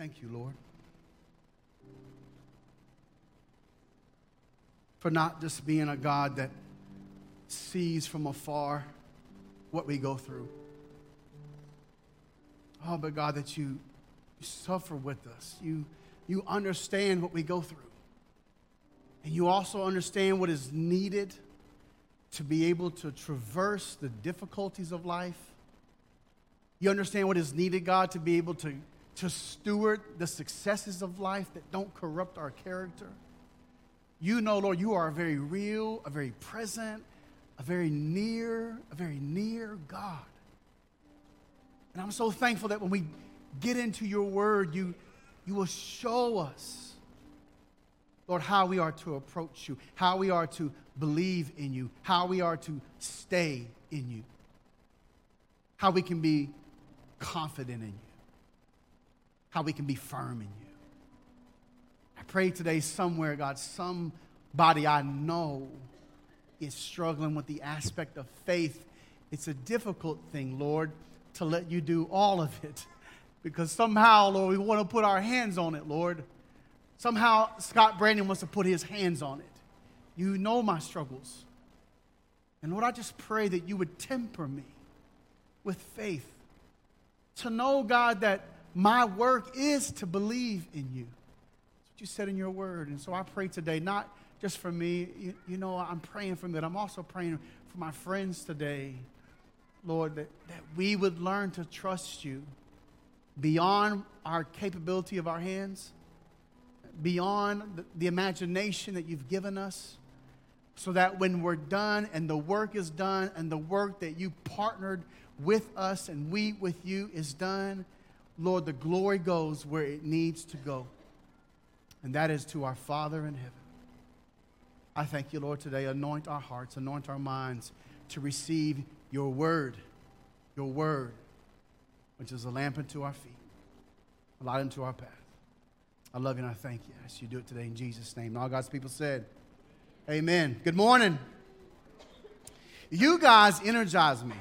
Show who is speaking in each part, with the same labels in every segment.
Speaker 1: Thank you, Lord. For not just being a God that sees from afar what we go through. Oh, but God, that you, you suffer with us. You, you understand what we go through. And you also understand what is needed to be able to traverse the difficulties of life. You understand what is needed, God, to be able to, to steward the successes of life that don't corrupt our character. You know, Lord, you are a very real, a very present, a very near, a very near God. And I'm so thankful that when we get into your word, you, you will show us, Lord, how we are to approach you, how we are to believe in you, how we are to stay in you, how we can be confident in you, how we can be firm in you. I pray today somewhere, God, somebody I know is struggling with the aspect of faith. It's a difficult thing, Lord, to let you do all of it because somehow, Lord, we want to put our hands on it, Lord. Somehow, Scott Brandon wants to put his hands on it. You know my struggles. And Lord, I just pray that you would temper me with faith to know, God, that my work is to believe in you. That's what you said in your word. And so I pray today, not just for me, you, you know, I'm praying for that. I'm also praying for my friends today, Lord, that, that we would learn to trust you beyond our capability of our hands, beyond the, the imagination that you've given us so that when we're done and the work is done and the work that you partnered with us and we with you is done, Lord, the glory goes where it needs to go. And that is to our Father in heaven. I thank you, Lord, today. Anoint our hearts, anoint our minds to receive your word, your word, which is a lamp unto our feet, a light unto our path. I love you and I thank you as you do it today in Jesus' name. And all God's people said, Amen. Good morning. You guys energize me.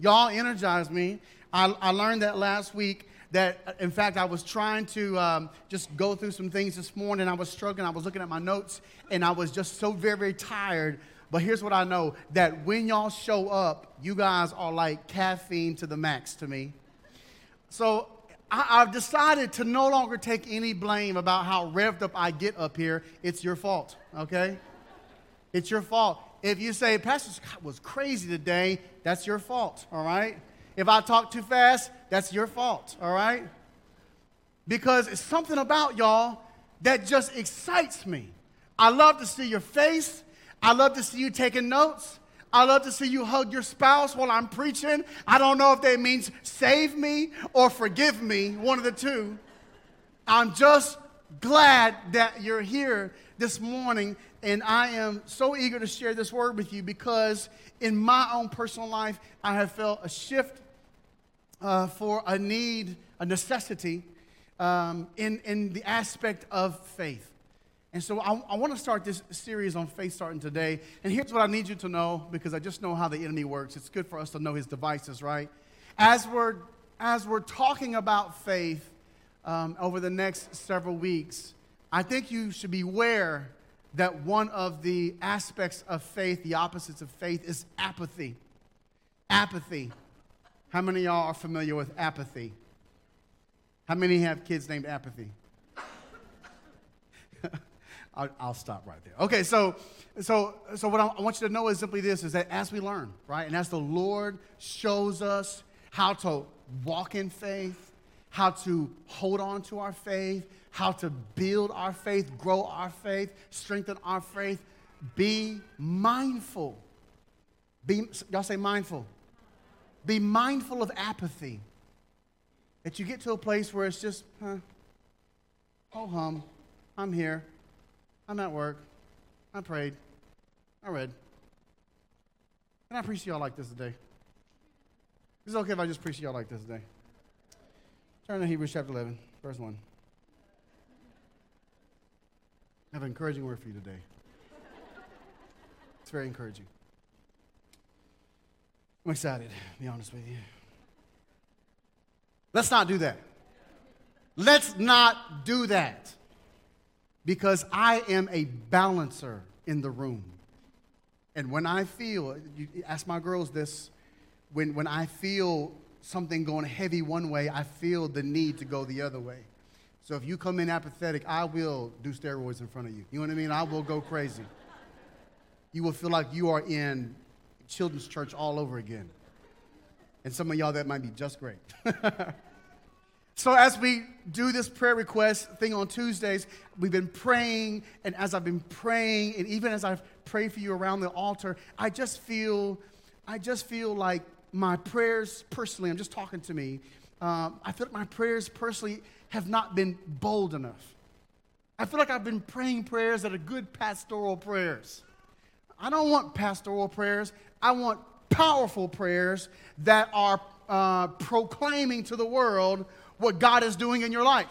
Speaker 1: Y'all energize me. I, I learned that last week that, in fact, I was trying to um, just go through some things this morning. I was struggling. I was looking at my notes, and I was just so very, very tired. But here's what I know that when y'all show up, you guys are like caffeine to the max to me. So I, have decided to no longer take any blame about how revved up I get up here. It's your fault, okay? It's your fault. If you say, Pastor Scott was crazy today, that's your fault, all right? If I talk too fast, that's your fault, all right? Because it's something about y'all that just excites me. I love to see your face. I love to see you taking notes. I love to see you hug your spouse while I'm preaching. I don't know if that means save me or forgive me, one of the two. I'm just glad that you're here this morning and I am so eager to share this word with you because in my own personal life, I have felt a shift uh, for a need, a necessity um, in, in the aspect of faith. And so I, I want to start this series on faith starting today. And here's what I need you to know because I just know how the enemy works. It's good for us to know his devices, right? As we're, as we're talking about faith um, over the next several weeks, I think you should be aware that one of the aspects of faith, the opposites of faith, is apathy. Apathy. How many of y'all are familiar with apathy? How many have kids named Apathy? I'll, I'll, stop right there. Okay, so, so, so what I want you to know is simply this: is that as we learn, right, and as the Lord shows us how to walk in faith, how to hold on to our faith, how to build our faith, grow our faith, strengthen our faith. Be mindful. Be, y'all say mindful. Be mindful of apathy. That you get to a place where it's just, huh, oh hum, I'm here. I'm at work. I prayed. I read. And I preach y'all like this today. Is it okay if I just preach y'all like this today? Turn to Hebrews chapter 11, verse 1. I have an encouraging word for you today. It's very encouraging. I'm excited, to be honest with you. Let's not do that. Let's not do that because I am a balancer in the room. And when I feel, you ask my girls this, when, when I feel something going heavy one way, I feel the need to go the other way. So if you come in apathetic, I will do steroids in front of you. You know what I mean? I will go crazy. You will feel like you are in children's church all over again. And some of y'all, that might be just great. so, as we do this prayer request thing on Tuesdays, we've been praying. And as I've been praying, and even as I've prayed for you around the altar, I just feel, I just feel like my prayers personally, I'm just talking to me, um, I feel like my prayers personally have not been bold enough. I feel like I've been praying prayers that are good pastoral prayers. I don't want pastoral prayers. I want powerful prayers that are uh, proclaiming to the world what God is doing in your life.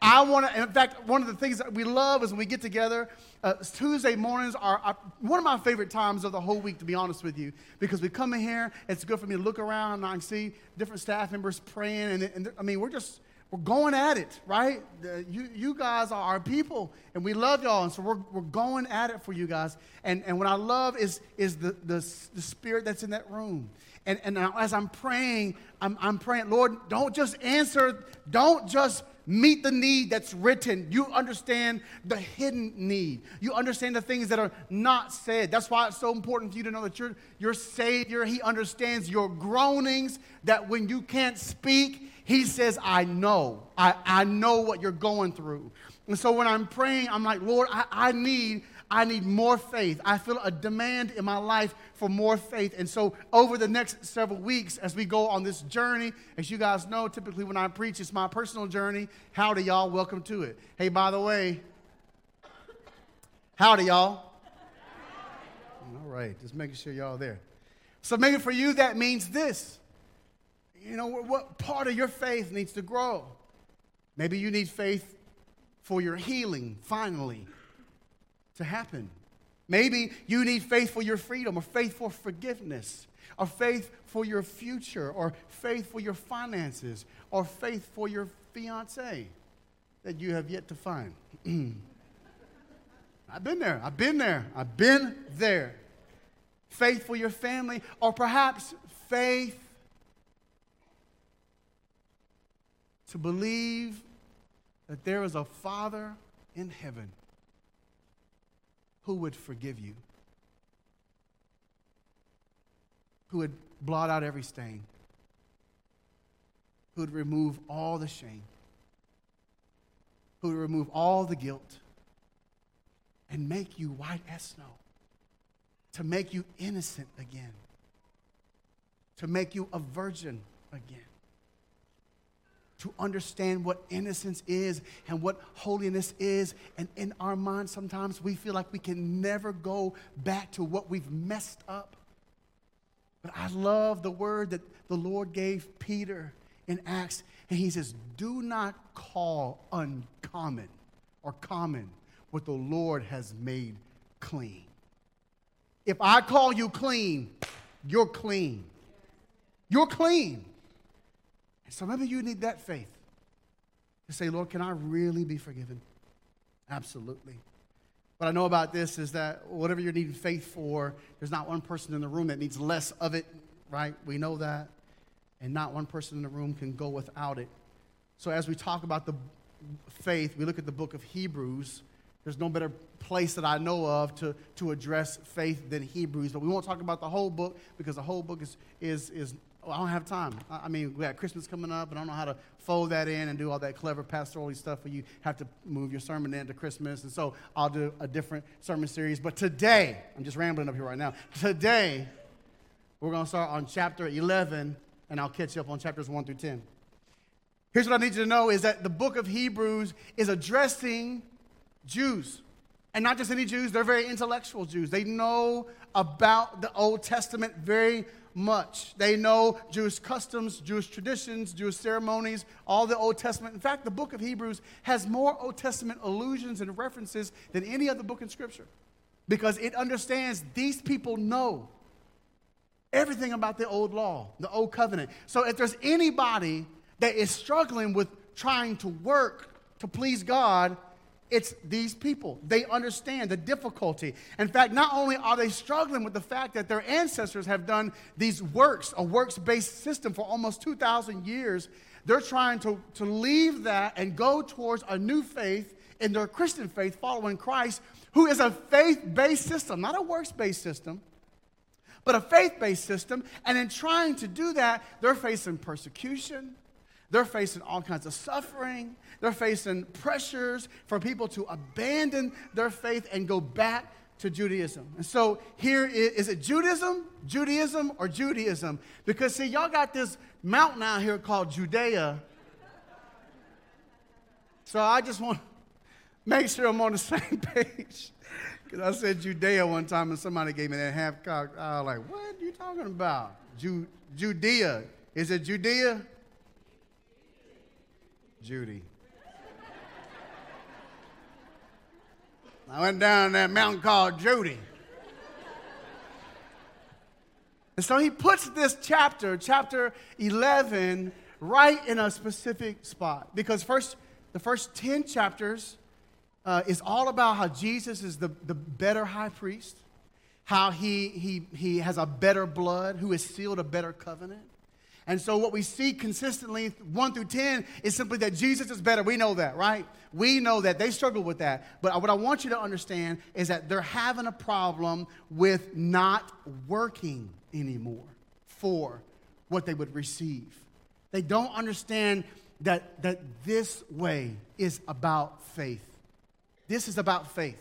Speaker 1: I want to, in fact, one of the things that we love is when we get together. Uh, Tuesday mornings are, are, one of my favorite times of the whole week, to be honest with you, because we come in here. It's good for me to look around and I can see different staff members praying. And, and I mean, we're just, we're going at it, right? you, you guys are our people, and we love y'all, and so we're, we're going at it for you guys. And, and what I love is, is the, the, the spirit that's in that room. And, and as I'm praying, I'm, I'm praying, Lord, don't just answer, don't just meet the need that's written. You understand the hidden need. You understand the things that are not said. That's why it's so important for you to know that your, your Savior, He understands your groanings, that when you can't speak, He says, I know. I, I know what you're going through. And so when I'm praying, I'm like, Lord, I, I need I need more faith. I feel a demand in my life for more faith. And so, over the next several weeks, as we go on this journey, as you guys know, typically when I preach, it's my personal journey. Howdy, y'all. Welcome to it. Hey, by the way, howdy, y'all. All right, just making sure y'all there. So, maybe for you, that means this. You know, what part of your faith needs to grow? Maybe you need faith for your healing, finally to happen. Maybe you need faith for your freedom, or faith for forgiveness, or faith for your future, or faith for your finances, or faith for your fiance that you have yet to find. I've been there. I've been there. I've been there. Faith for your family, or perhaps faith to believe that there is a Father in heaven who would forgive you? Who would blot out every stain? Who would remove all the shame? Who would remove all the guilt and make you white as snow? To make you innocent again? To make you a virgin again? To understand what innocence is and what holiness is. And in our minds, sometimes we feel like we can never go back to what we've messed up. But I love the word that the Lord gave Peter in Acts. And he says, Do not call uncommon or common what the Lord has made clean. If I call you clean, you're clean. You're clean. And so maybe you need that faith to say, Lord, can I really be forgiven? Absolutely. What I know about this is that whatever you're needing faith for, there's not one person in the room that needs less of it, right? We know that. And not one person in the room can go without it. So as we talk about the faith, we look at the book of Hebrews. There's no better place that I know of to, to address faith than Hebrews. But we won't talk about the whole book because the whole book is, is, is I don't have time. I mean, we got Christmas coming up, and I don't know how to fold that in and do all that clever pastoral stuff where you have to move your sermon into Christmas. And so I'll do a different sermon series. But today, I'm just rambling up here right now. Today, we're going to start on chapter 11, and I'll catch you up on chapters 1 through 10. Here's what I need you to know is that the book of Hebrews is addressing Jews. And not just any Jews, they're very intellectual Jews. They know about the Old Testament very much. They know Jewish customs, Jewish traditions, Jewish ceremonies, all the Old Testament. In fact, the book of Hebrews has more Old Testament allusions and references than any other book in Scripture because it understands these people know everything about the old law, the old covenant. So if there's anybody that is struggling with trying to work to please God, it's these people. They understand the difficulty. In fact, not only are they struggling with the fact that their ancestors have done these works, a works based system for almost 2,000 years, they're trying to, to leave that and go towards a new faith in their Christian faith, following Christ, who is a faith based system, not a works based system, but a faith based system. And in trying to do that, they're facing persecution, they're facing all kinds of suffering, they're facing pressures for people to abandon their faith and go back to Judaism. And so here is, is it Judaism, Judaism, or Judaism? Because see, y'all got this mountain out here called Judea. So I just want to make sure I'm on the same page. Because I said Judea one time and somebody gave me that half cock. I was like, what are you talking about? Ju- Judea. Is it Judea? Judy. I went down that mountain called Judy. And so he puts this chapter, chapter 11, right in a specific spot. Because first, the first 10 chapters uh, is all about how Jesus is the, the better high priest, how he, he, he has a better blood, who has sealed a better covenant. And so, what we see consistently, 1 through 10, is simply that Jesus is better. We know that, right? We know that. They struggle with that. But what I want you to understand is that they're having a problem with not working anymore for what they would receive. They don't understand that, that this way is about faith. This is about faith.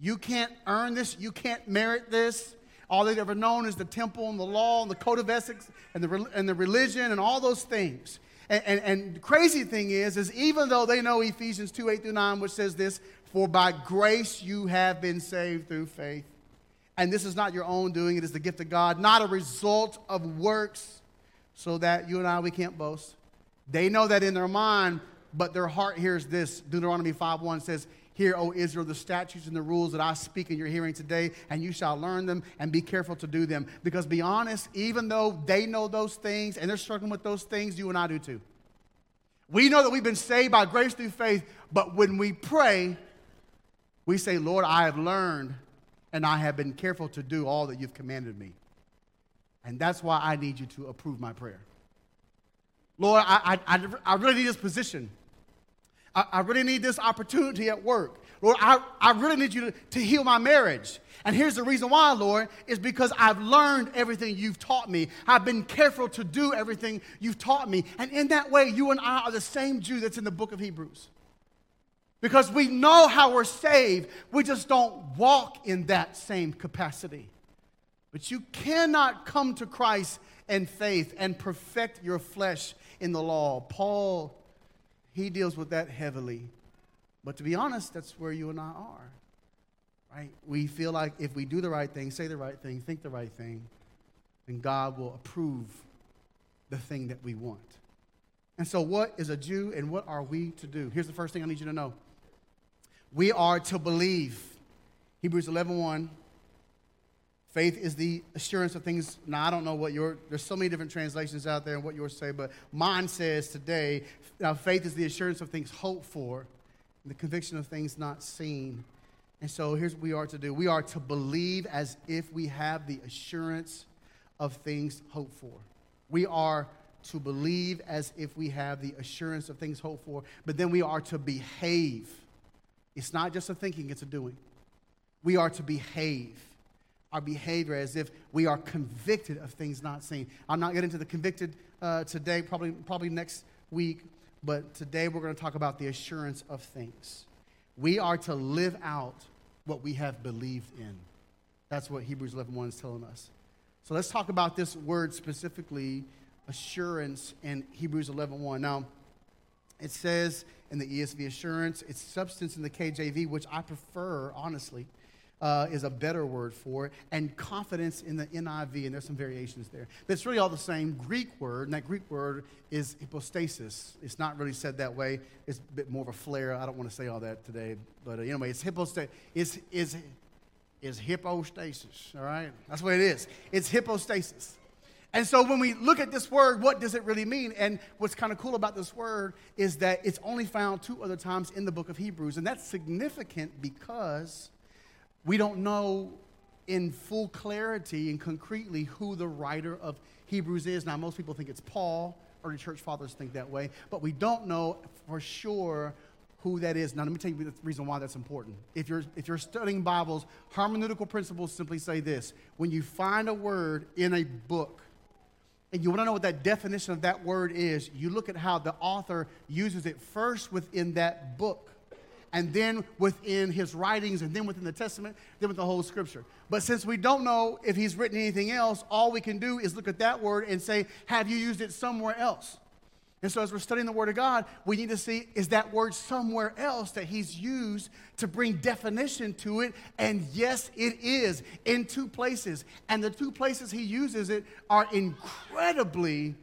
Speaker 1: You can't earn this, you can't merit this. All they've ever known is the temple and the law and the code of ethics and the, and the religion and all those things. And, and, and the crazy thing is, is even though they know Ephesians 2 8 through 9, which says this, for by grace you have been saved through faith. And this is not your own doing, it is the gift of God, not a result of works, so that you and I, we can't boast. They know that in their mind, but their heart hears this. Deuteronomy 5 1 says, Hear, O Israel, the statutes and the rules that I speak in your hearing today, and you shall learn them and be careful to do them. Because be honest, even though they know those things and they're struggling with those things, you and I do too. We know that we've been saved by grace through faith, but when we pray, we say, Lord, I have learned and I have been careful to do all that you've commanded me. And that's why I need you to approve my prayer. Lord, I, I, I really need this position. I, I really need this opportunity at work. Lord, I, I really need you to, to heal my marriage. And here's the reason why, Lord, is because I've learned everything you've taught me. I've been careful to do everything you've taught me. And in that way, you and I are the same Jew that's in the book of Hebrews. Because we know how we're saved, we just don't walk in that same capacity. But you cannot come to Christ in faith and perfect your flesh in the law. Paul he deals with that heavily. But to be honest, that's where you and I are. Right? We feel like if we do the right thing, say the right thing, think the right thing, then God will approve the thing that we want. And so, what is a Jew and what are we to do? Here's the first thing I need you to know we are to believe. Hebrews 11 1 Faith is the assurance of things. Now, I don't know what your, there's so many different translations out there and what yours say, but mine says today, now faith is the assurance of things hoped for, the conviction of things not seen. And so here's what we are to do we are to believe as if we have the assurance of things hoped for. We are to believe as if we have the assurance of things hoped for, but then we are to behave. It's not just a thinking, it's a doing. We are to behave our behavior as if we are convicted of things not seen. I'm not getting into the convicted uh, today, probably, probably next week, but today we're going to talk about the assurance of things. We are to live out what we have believed in. That's what Hebrews 11.1 is telling us. So let's talk about this word specifically, assurance, in Hebrews 11.1. Now, it says in the ESV assurance, it's substance in the KJV, which I prefer, honestly uh, is a better word for it, and confidence in the NIV, and there's some variations there. But it's really all the same Greek word, and that Greek word is hypostasis. It's not really said that way. It's a bit more of a flair. I don't want to say all that today, but uh, anyway, it's hypostasis. It's, is is hypostasis, all right? That's what it is. It's hypostasis. And so when we look at this word, what does it really mean? And what's kind of cool about this word is that it's only found two other times in the book of Hebrews. And that's significant because we don't know in full clarity and concretely who the writer of Hebrews is. Now, most people think it's Paul. Early church fathers think that way. But we don't know for sure who that is. Now, let me tell you the reason why that's important. If you're, if you're studying Bibles, hermeneutical principles simply say this when you find a word in a book, and you want to know what that definition of that word is, you look at how the author uses it first within that book, and then within his writings, and then within the Testament, then with the whole scripture. But since we don't know if he's written anything else, all we can do is look at that word and say, Have you used it somewhere else? And so, as we're studying the Word of God, we need to see is that word somewhere else that He's used to bring definition to it? And yes, it is in two places. And the two places He uses it are incredibly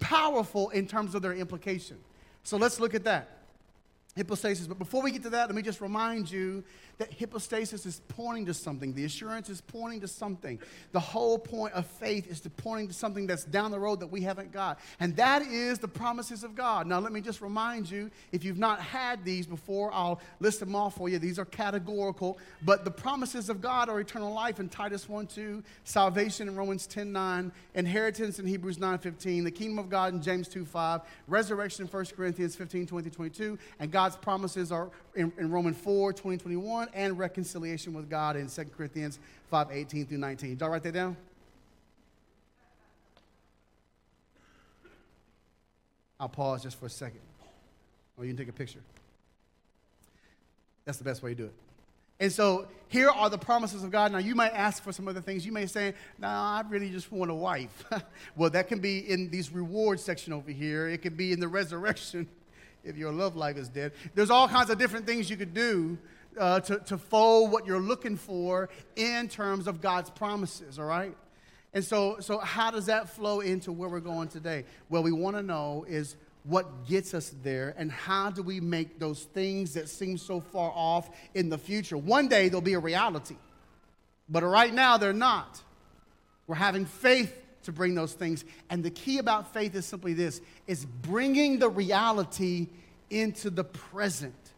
Speaker 1: powerful in terms of their implication. So, let's look at that. Hypostasis. But before we get to that, let me just remind you that hypostasis is pointing to something. The assurance is pointing to something. The whole point of faith is to pointing to something that's down the road that we haven't got. And that is the promises of God. Now, let me just remind you if you've not had these before, I'll list them all for you. These are categorical, but the promises of God are eternal life in Titus 1 2, salvation in Romans 10 9, inheritance in Hebrews 9 15, the kingdom of God in James 2 5, resurrection in 1 Corinthians 15 20 22, and God's promises are in, in Romans 4 20 21 and reconciliation with God in 2 Corinthians 5 18 through 19. Did I write that down? I'll pause just for a second. Or you can take a picture. That's the best way to do it. And so here are the promises of God. Now, you might ask for some other things. You may say, No, I really just want a wife. well, that can be in these rewards section over here, it could be in the resurrection if your love life is dead. There's all kinds of different things you could do uh, to, to fold what you're looking for in terms of God's promises, all right? And so, so how does that flow into where we're going today? Well, we want to know is what gets us there and how do we make those things that seem so far off in the future? One day they'll be a reality, but right now they're not. We're having faith to bring those things. And the key about faith is simply this is bringing the reality into the present.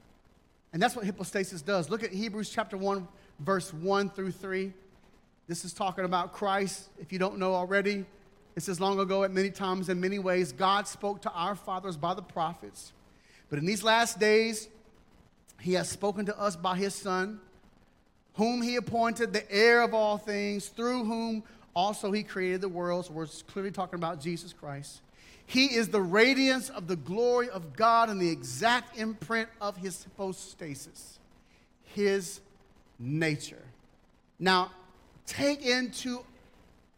Speaker 1: And that's what hypostasis does. Look at Hebrews chapter 1, verse 1 through 3. This is talking about Christ. If you don't know already, it says, Long ago, at many times, in many ways, God spoke to our fathers by the prophets. But in these last days, He has spoken to us by His Son, whom He appointed the heir of all things, through whom also He created the world. So we're clearly talking about Jesus Christ. He is the radiance of the glory of God and the exact imprint of his hypostasis, his nature. Now, take into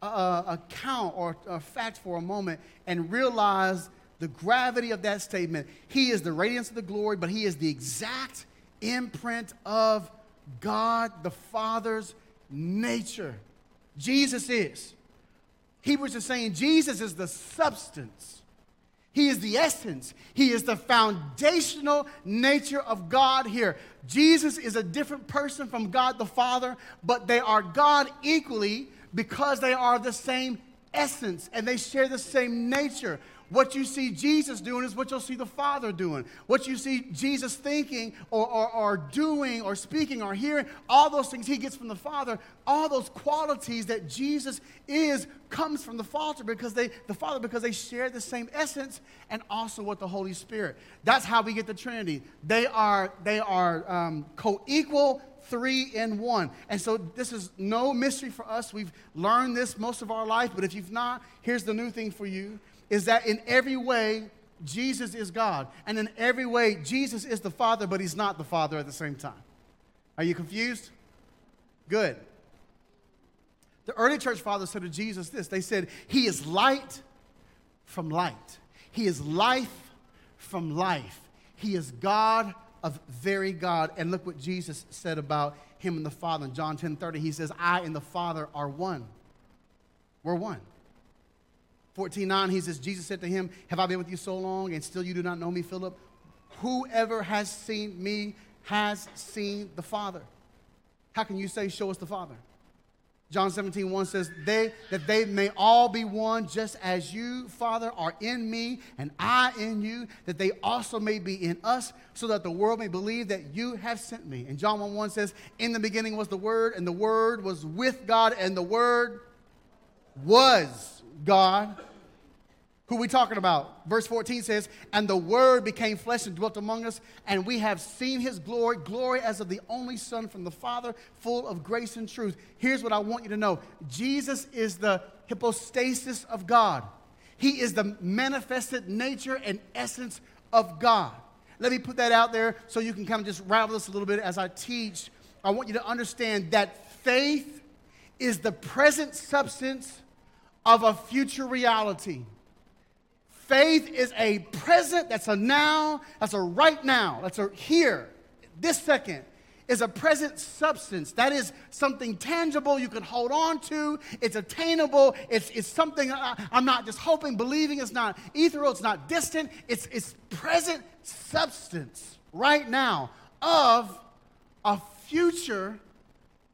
Speaker 1: uh, account or a fact for a moment and realize the gravity of that statement. He is the radiance of the glory, but he is the exact imprint of God the Father's nature. Jesus is. Hebrews is saying Jesus is the substance. He is the essence. He is the foundational nature of God here. Jesus is a different person from God the Father, but they are God equally because they are the same essence and they share the same nature. What you see Jesus doing is what you'll see the Father doing. What you see Jesus thinking or, or, or, doing or speaking or hearing, all those things he gets from the Father, all those qualities that Jesus is comes from the Father because they the Father because they share the same essence and also with the Holy Spirit. That's how we get the Trinity. They are they are um, co-equal three in one. And so this is no mystery for us. We've learned this most of our life, but if you've not, here's the new thing for you is that in every way, Jesus is God. And in every way, Jesus is the Father, but He's not the Father at the same time. Are you confused? Good. The early church fathers said to Jesus this they said, He is light from light, He is life from life, He is God of very God. And look what Jesus said about Him and the Father. In John 10 30, He says, I and the Father are one. We're one. 14:9, he says, Jesus said to him, Have I been with you so long, and still you do not know me, Philip? Whoever has seen me has seen the Father. How can you say, Show us the Father? John 17, 1 says, they, that they may all be one, just as you, Father, are in me and I in you, that they also may be in us, so that the world may believe that you have sent me. And John 1 1 says, In the beginning was the Word, and the Word was with God, and the Word was God. Who we talking about? Verse 14 says, And the Word became flesh and dwelt among us, and we have seen his glory, glory as of the only Son from the Father, full of grace and truth. Here's what I want you to know Jesus is the hypostasis of God, He is the manifested nature and essence of God. Let me put that out there so you can kind of just rattle this a little bit as I teach. I want you to understand that faith is the present substance of a future reality. Faith is a present, that's a now, that's a right now, that's a here, this second is a present substance. That is something tangible you can hold on to. It's attainable. It's, it's something I, am not just hoping, believing. It's not ethereal. It's not distant. It's, it's present substance right now of a future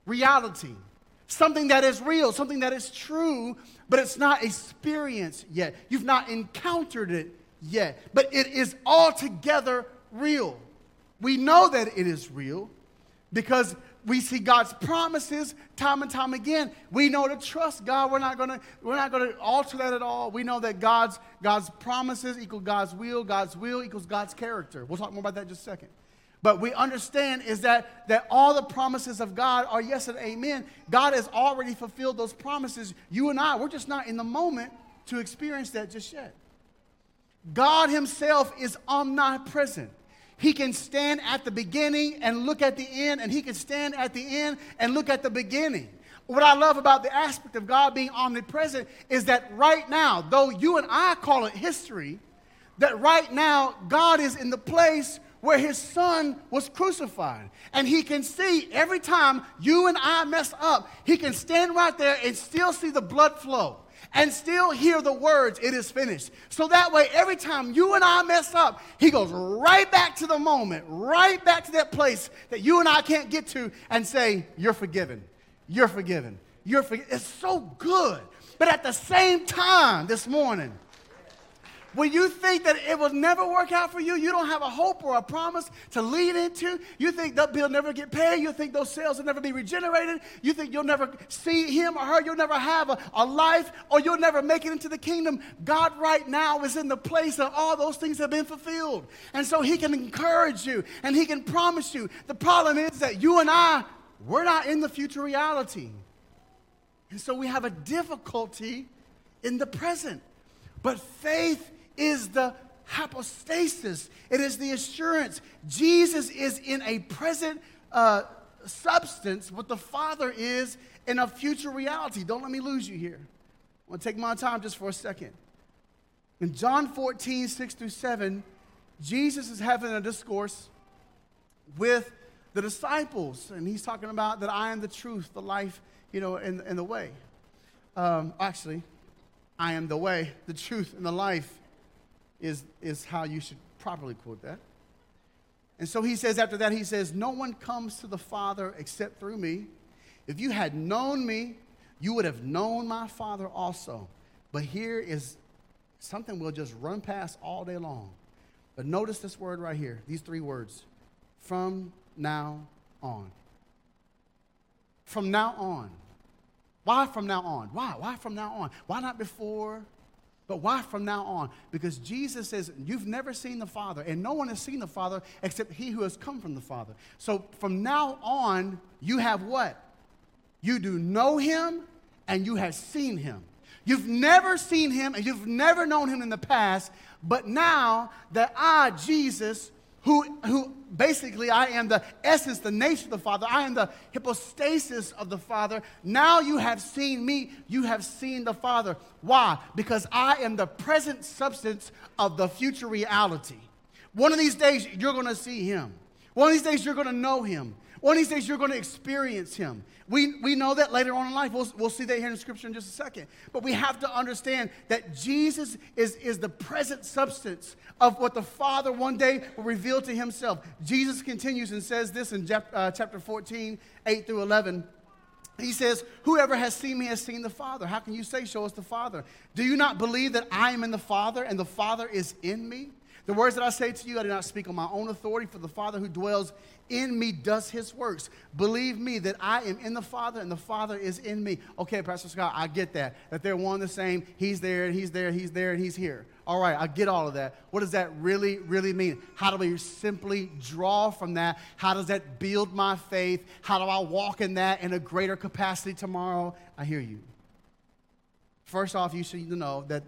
Speaker 1: reality. Something that is real, something that is true, but it's not experienced yet. You've not encountered it yet, but it is altogether real. We know that it is real because we see God's promises time and time again. We know to trust God. We're not gonna, we're not gonna alter that at all. We know that God's, God's promises equal God's will, God's will equals God's character. We'll talk more about that in just a second. But we understand is that, that all the promises of God are yes and amen. God has already fulfilled those promises. You and I, we're just not in the moment to experience that just yet. God Himself is omnipresent. He can stand at the beginning and look at the end, and He can stand at the end and look at the beginning. What I love about the aspect of God being omnipresent is that right now, though you and I call it history, that right now God is in the place where his son was crucified. And he can see every time you and I mess up, he can stand right there and still see the blood flow and still hear the words, it is finished. So that way, every time you and I mess up, he goes right back to the moment, right back to that place that you and I can't get to and say, You're forgiven. You're forgiven. You're forgiven. It's so good. But at the same time this morning, when you think that it will never work out for you, you don't have a hope or a promise to lead into, you think that bill never get paid, you think those sales will never be regenerated, you think you'll never see him or her, you'll never have a, a life, or you'll never make it into the kingdom. God right now is in the place that all those things have been fulfilled. And so he can encourage you and he can promise you. The problem is that you and I, we're not in the future reality. And so we have a difficulty in the present. But faith is the hypostasis, it is the assurance. Jesus is in a present uh, substance, what the Father is in a future reality. Don't let me lose you here. I want to take my time just for a second. In John 14, 6 through 7, Jesus is having a discourse with the disciples, and he's talking about that I am the truth, the life, you know, and, and the way. Um, actually, I am the way, the truth, and the life is, is how you should properly quote that. And so he says, after that, he says, No one comes to the Father except through me. If you had known me, you would have known my Father also. But here is something we'll just run past all day long. But notice this word right here, these three words from now on. From now on. Why from now on? Why? Why from now on? Why not before? But why from now on? Because Jesus says, You've never seen the Father, and no one has seen the Father except he who has come from the Father. So from now on, you have what? You do know him and you have seen him. You've never seen him and you've never known him in the past, but now that I, Jesus, who, who basically I am the essence, the nature of the Father. I am the hypostasis of the Father. Now you have seen me, you have seen the Father. Why? Because I am the present substance of the future reality. One of these days, you're going to see him. One of these days, you're going to know him. One of these days, you're going to experience him. We, we know that later on in life. We'll, we'll see that here in Scripture in just a second. But we have to understand that Jesus is, is the present substance of what the Father one day will reveal to himself. Jesus continues and says this in uh, chapter 14, 8 through 11. He says, Whoever has seen me has seen the Father. How can you say, Show us the Father? Do you not believe that I am in the Father and the Father is in me? The words that I say to you, I do not speak on my own authority, for the Father who dwells in me does his works. Believe me that I am in the Father and the Father is in me. Okay, Pastor Scott, I get that. That they're one the same. He's there, and he's there, he's there, and he's here. All right, I get all of that. What does that really, really mean? How do we simply draw from that? How does that build my faith? How do I walk in that in a greater capacity tomorrow? I hear you. First off, you should know that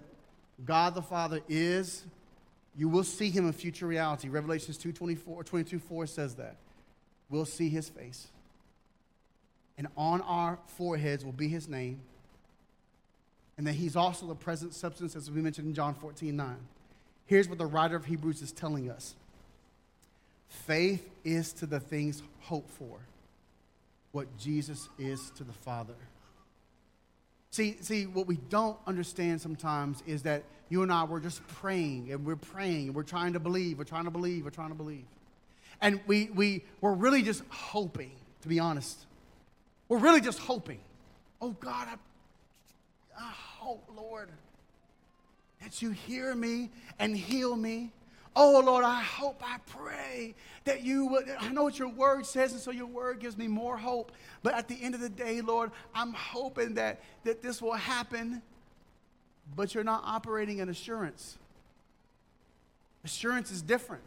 Speaker 1: God the Father is you will see him in future reality. Revelations 2 24, 22 4 says that. We'll see his face. And on our foreheads will be his name. And that he's also the present substance, as we mentioned in John 14 9. Here's what the writer of Hebrews is telling us faith is to the things hoped for, what Jesus is to the Father. See, see, what we don't understand sometimes is that you and I, we're just praying and we're praying and we're trying to believe, we're trying to believe, we're trying to believe. And we, we, we're really just hoping, to be honest. We're really just hoping. Oh God, I, I hope, Lord, that you hear me and heal me Oh, Lord, I hope, I pray that you would. I know what your word says, and so your word gives me more hope. But at the end of the day, Lord, I'm hoping that, that this will happen, but you're not operating in assurance. Assurance is different.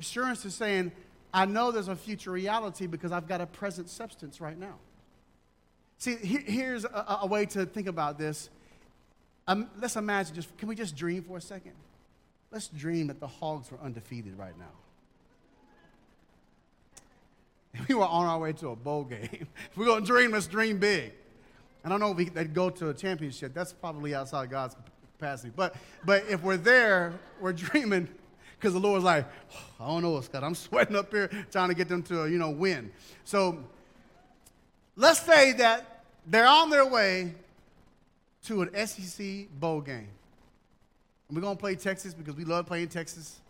Speaker 1: Assurance is saying, I know there's a future reality because I've got a present substance right now. See, here's a, a way to think about this. Um, let's imagine, just can we just dream for a second? Let's dream that the Hogs were undefeated right now. we were on our way to a bowl game. if we're going to dream, let's dream big. I don't know if we, they'd go to a championship. That's probably outside God's capacity. But, but if we're there, we're dreaming because the Lord's like, oh, I don't know, Scott. I'm sweating up here trying to get them to, you know, win. So let's say that they're on their way to an SEC bowl game. We're going to play Texas because we love playing Texas.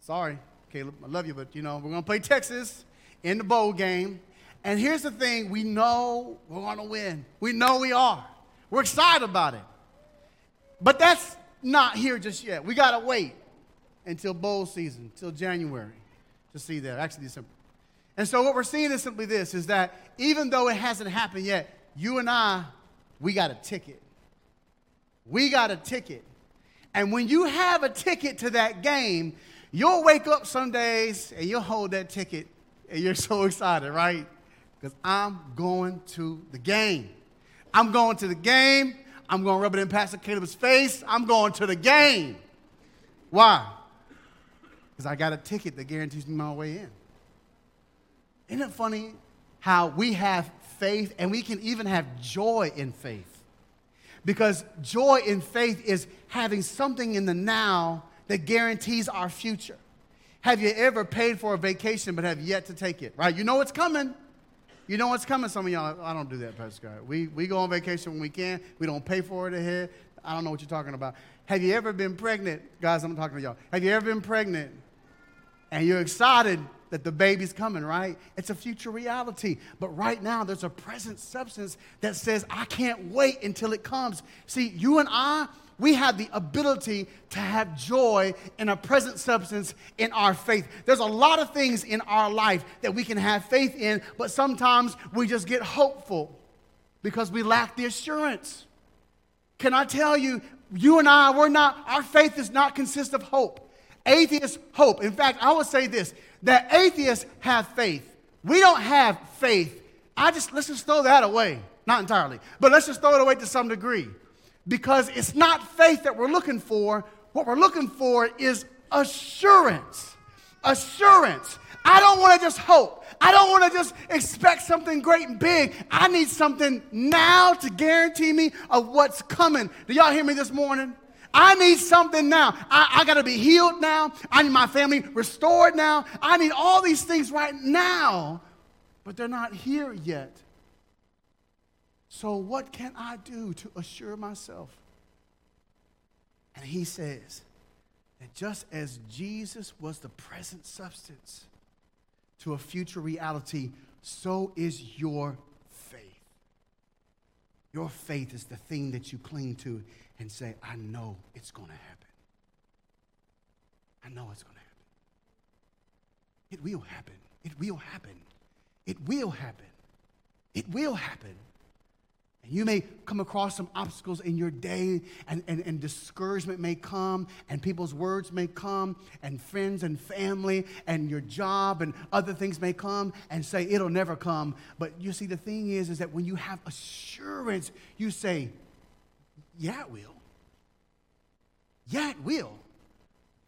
Speaker 1: Sorry, Caleb, I love you, but you know, we're going to play Texas in the bowl game. And here's the thing we know we're going to win. We know we are. We're excited about it. But that's not here just yet. We got to wait until bowl season, until January to see that. Actually, December. And so what we're seeing is simply this is that even though it hasn't happened yet, you and I, we got a ticket. We got a ticket and when you have a ticket to that game, you'll wake up some days and you'll hold that ticket and you're so excited, right? Because I'm going to the game. I'm going to the game. I'm going to rub it in Pastor Caleb's face. I'm going to the game. Why? Because I got a ticket that guarantees me my way in. Isn't it funny how we have faith and we can even have joy in faith? Because joy in faith is having something in the now that guarantees our future. Have you ever paid for a vacation but have yet to take it? Right? You know it's coming. You know what's coming. Some of y'all, I don't do that, Pastor Scott. We, we go on vacation when we can. We don't pay for it ahead. I don't know what you're talking about. Have you ever been pregnant? Guys, I'm talking to y'all. Have you ever been pregnant and you're excited that the baby's coming, right? It's a future reality. But right now, there's a present substance that says, I can't wait until it comes. See, you and I, we have the ability to have joy in a present substance in our faith. There's a lot of things in our life that we can have faith in, but sometimes we just get hopeful because we lack the assurance. Can I tell you, you and I, we're not, our faith does not consist of hope. Atheists hope. In fact, I would say this that atheists have faith. We don't have faith. I just let's just throw that away. Not entirely, but let's just throw it away to some degree. Because it's not faith that we're looking for. What we're looking for is assurance. Assurance. I don't want to just hope. I don't want to just expect something great and big. I need something now to guarantee me of what's coming. Do y'all hear me this morning? I need something now. I, I got to be healed now. I need my family restored now. I need all these things right now, but they're not here yet. So, what can I do to assure myself? And he says that just as Jesus was the present substance to a future reality, so is your Your faith is the thing that you cling to and say, I know it's going to happen. I know it's going to happen. It will happen. It will happen. It will happen. It will happen. And you may come across some obstacles in your day, and, and, and discouragement may come, and people's words may come, and friends and family, and your job, and other things may come and say, It'll never come. But you see, the thing is, is that when you have assurance, you say, Yeah, it will. Yeah, it will.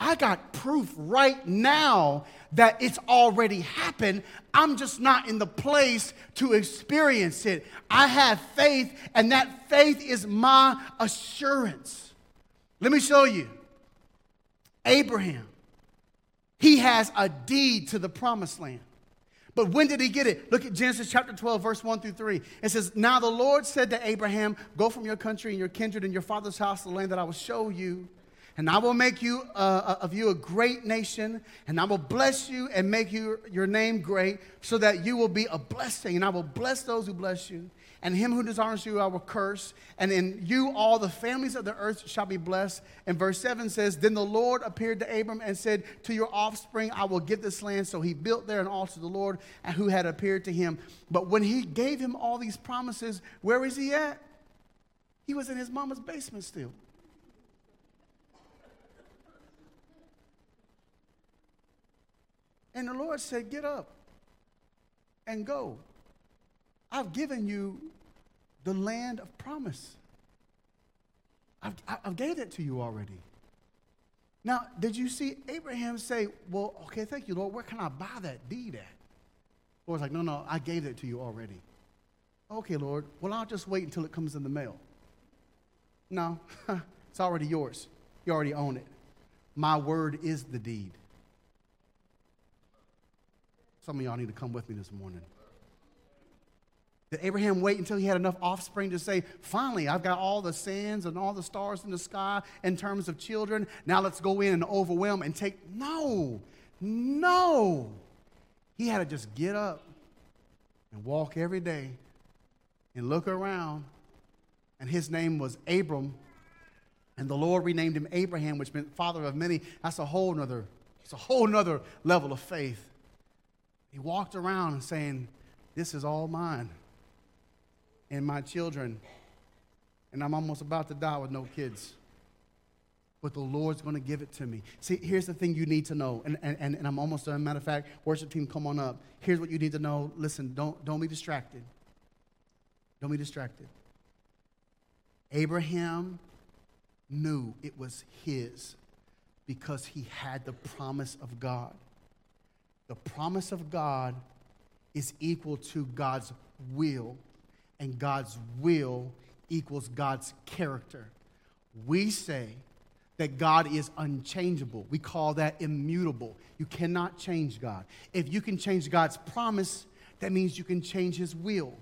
Speaker 1: I got proof right now that it's already happened. I'm just not in the place to experience it. I have faith, and that faith is my assurance. Let me show you. Abraham, he has a deed to the promised land. But when did he get it? Look at Genesis chapter 12, verse 1 through 3. It says, Now the Lord said to Abraham, Go from your country and your kindred and your father's house to the land that I will show you and I will make you uh, uh, of you a great nation, and I will bless you and make you your name great, so that you will be a blessing. And I will bless those who bless you, and him who dishonors you I will curse. And in you all the families of the earth shall be blessed. And verse seven says, Then the Lord appeared to Abram and said, To your offspring I will give this land. So he built there an altar to the Lord, who had appeared to him. But when he gave him all these promises, where is he at? He was in his mama's basement still. And the Lord said, Get up and go. I've given you the land of promise. I've, I've gave it to you already. Now, did you see Abraham say, Well, okay, thank you, Lord. Where can I buy that deed at? Lord's like, No, no, I gave it to you already. Okay, Lord. Well, I'll just wait until it comes in the mail. No, it's already yours. You already own it. My word is the deed. Some of y'all need to come with me this morning. Did Abraham wait until he had enough offspring to say, finally, I've got all the sands and all the stars in the sky in terms of children. Now let's go in and overwhelm and take. No, no. He had to just get up and walk every day and look around. And his name was Abram. And the Lord renamed him Abraham, which meant father of many. That's a whole nother, it's a whole nother level of faith. He walked around saying, This is all mine and my children. And I'm almost about to die with no kids. But the Lord's going to give it to me. See, here's the thing you need to know. And, and, and I'm almost done. Matter of fact, worship team, come on up. Here's what you need to know. Listen, don't, don't be distracted. Don't be distracted. Abraham knew it was his because he had the promise of God the promise of God is equal to God's will, and God's will equals God's character. We say that God is unchangeable. We call that immutable. You cannot change God. If you can change God's promise, that means you can change His will.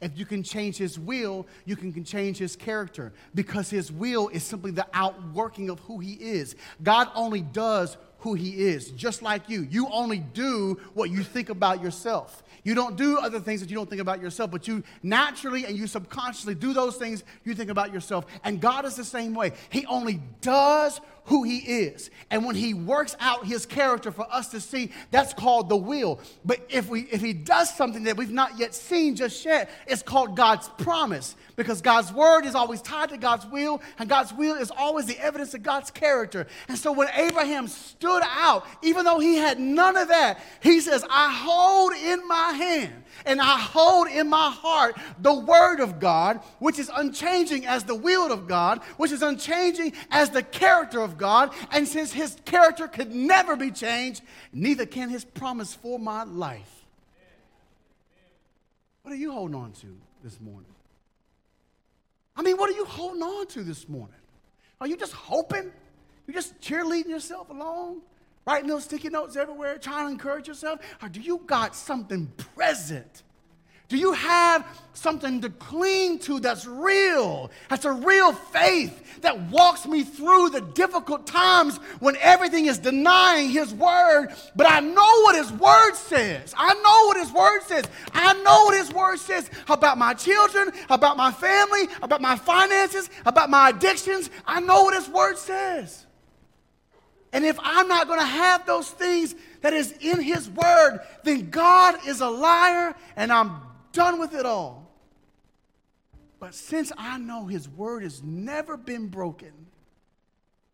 Speaker 1: If you can change His will, you can, change His character because His will is simply the outworking of who He is. God only does who he is, just like you. You only do what you think about yourself. You don't do other things that you don't think about yourself, but you naturally and you subconsciously do those things you think about yourself. And God is the same way. He only does who he is. And when he works out his character for us to see, that's called the will. But if we if he does something that we've not yet seen just yet, it's called God's promise. Because God's word is always tied to God's will, and God's will is always the evidence of God's character. And so when Abraham stood out, even though he had none of that, he says, I hold in my hand and I hold in my heart the word of God, which is unchanging as the will of God, which is unchanging as the character of God. And since his character could never be changed, neither can his promise for my life. What are you holding on to this morning? I mean, what are you holding on to this morning? Are you just hoping? You're just cheerleading yourself along? Writing those sticky notes everywhere, trying to encourage yourself? Or do you got something present Do you have something to cling to that's real? That's a real faith that walks me through the difficult times when everything is denying His word, but I know what His word says. I know what His word says. I know what His word says about my children, about my family, about my finances, about my addictions. I know what His word says. And if I'm not going to have those things that is in His word, then God is a liar and I'm done with it all. But since I know his word has never been broken,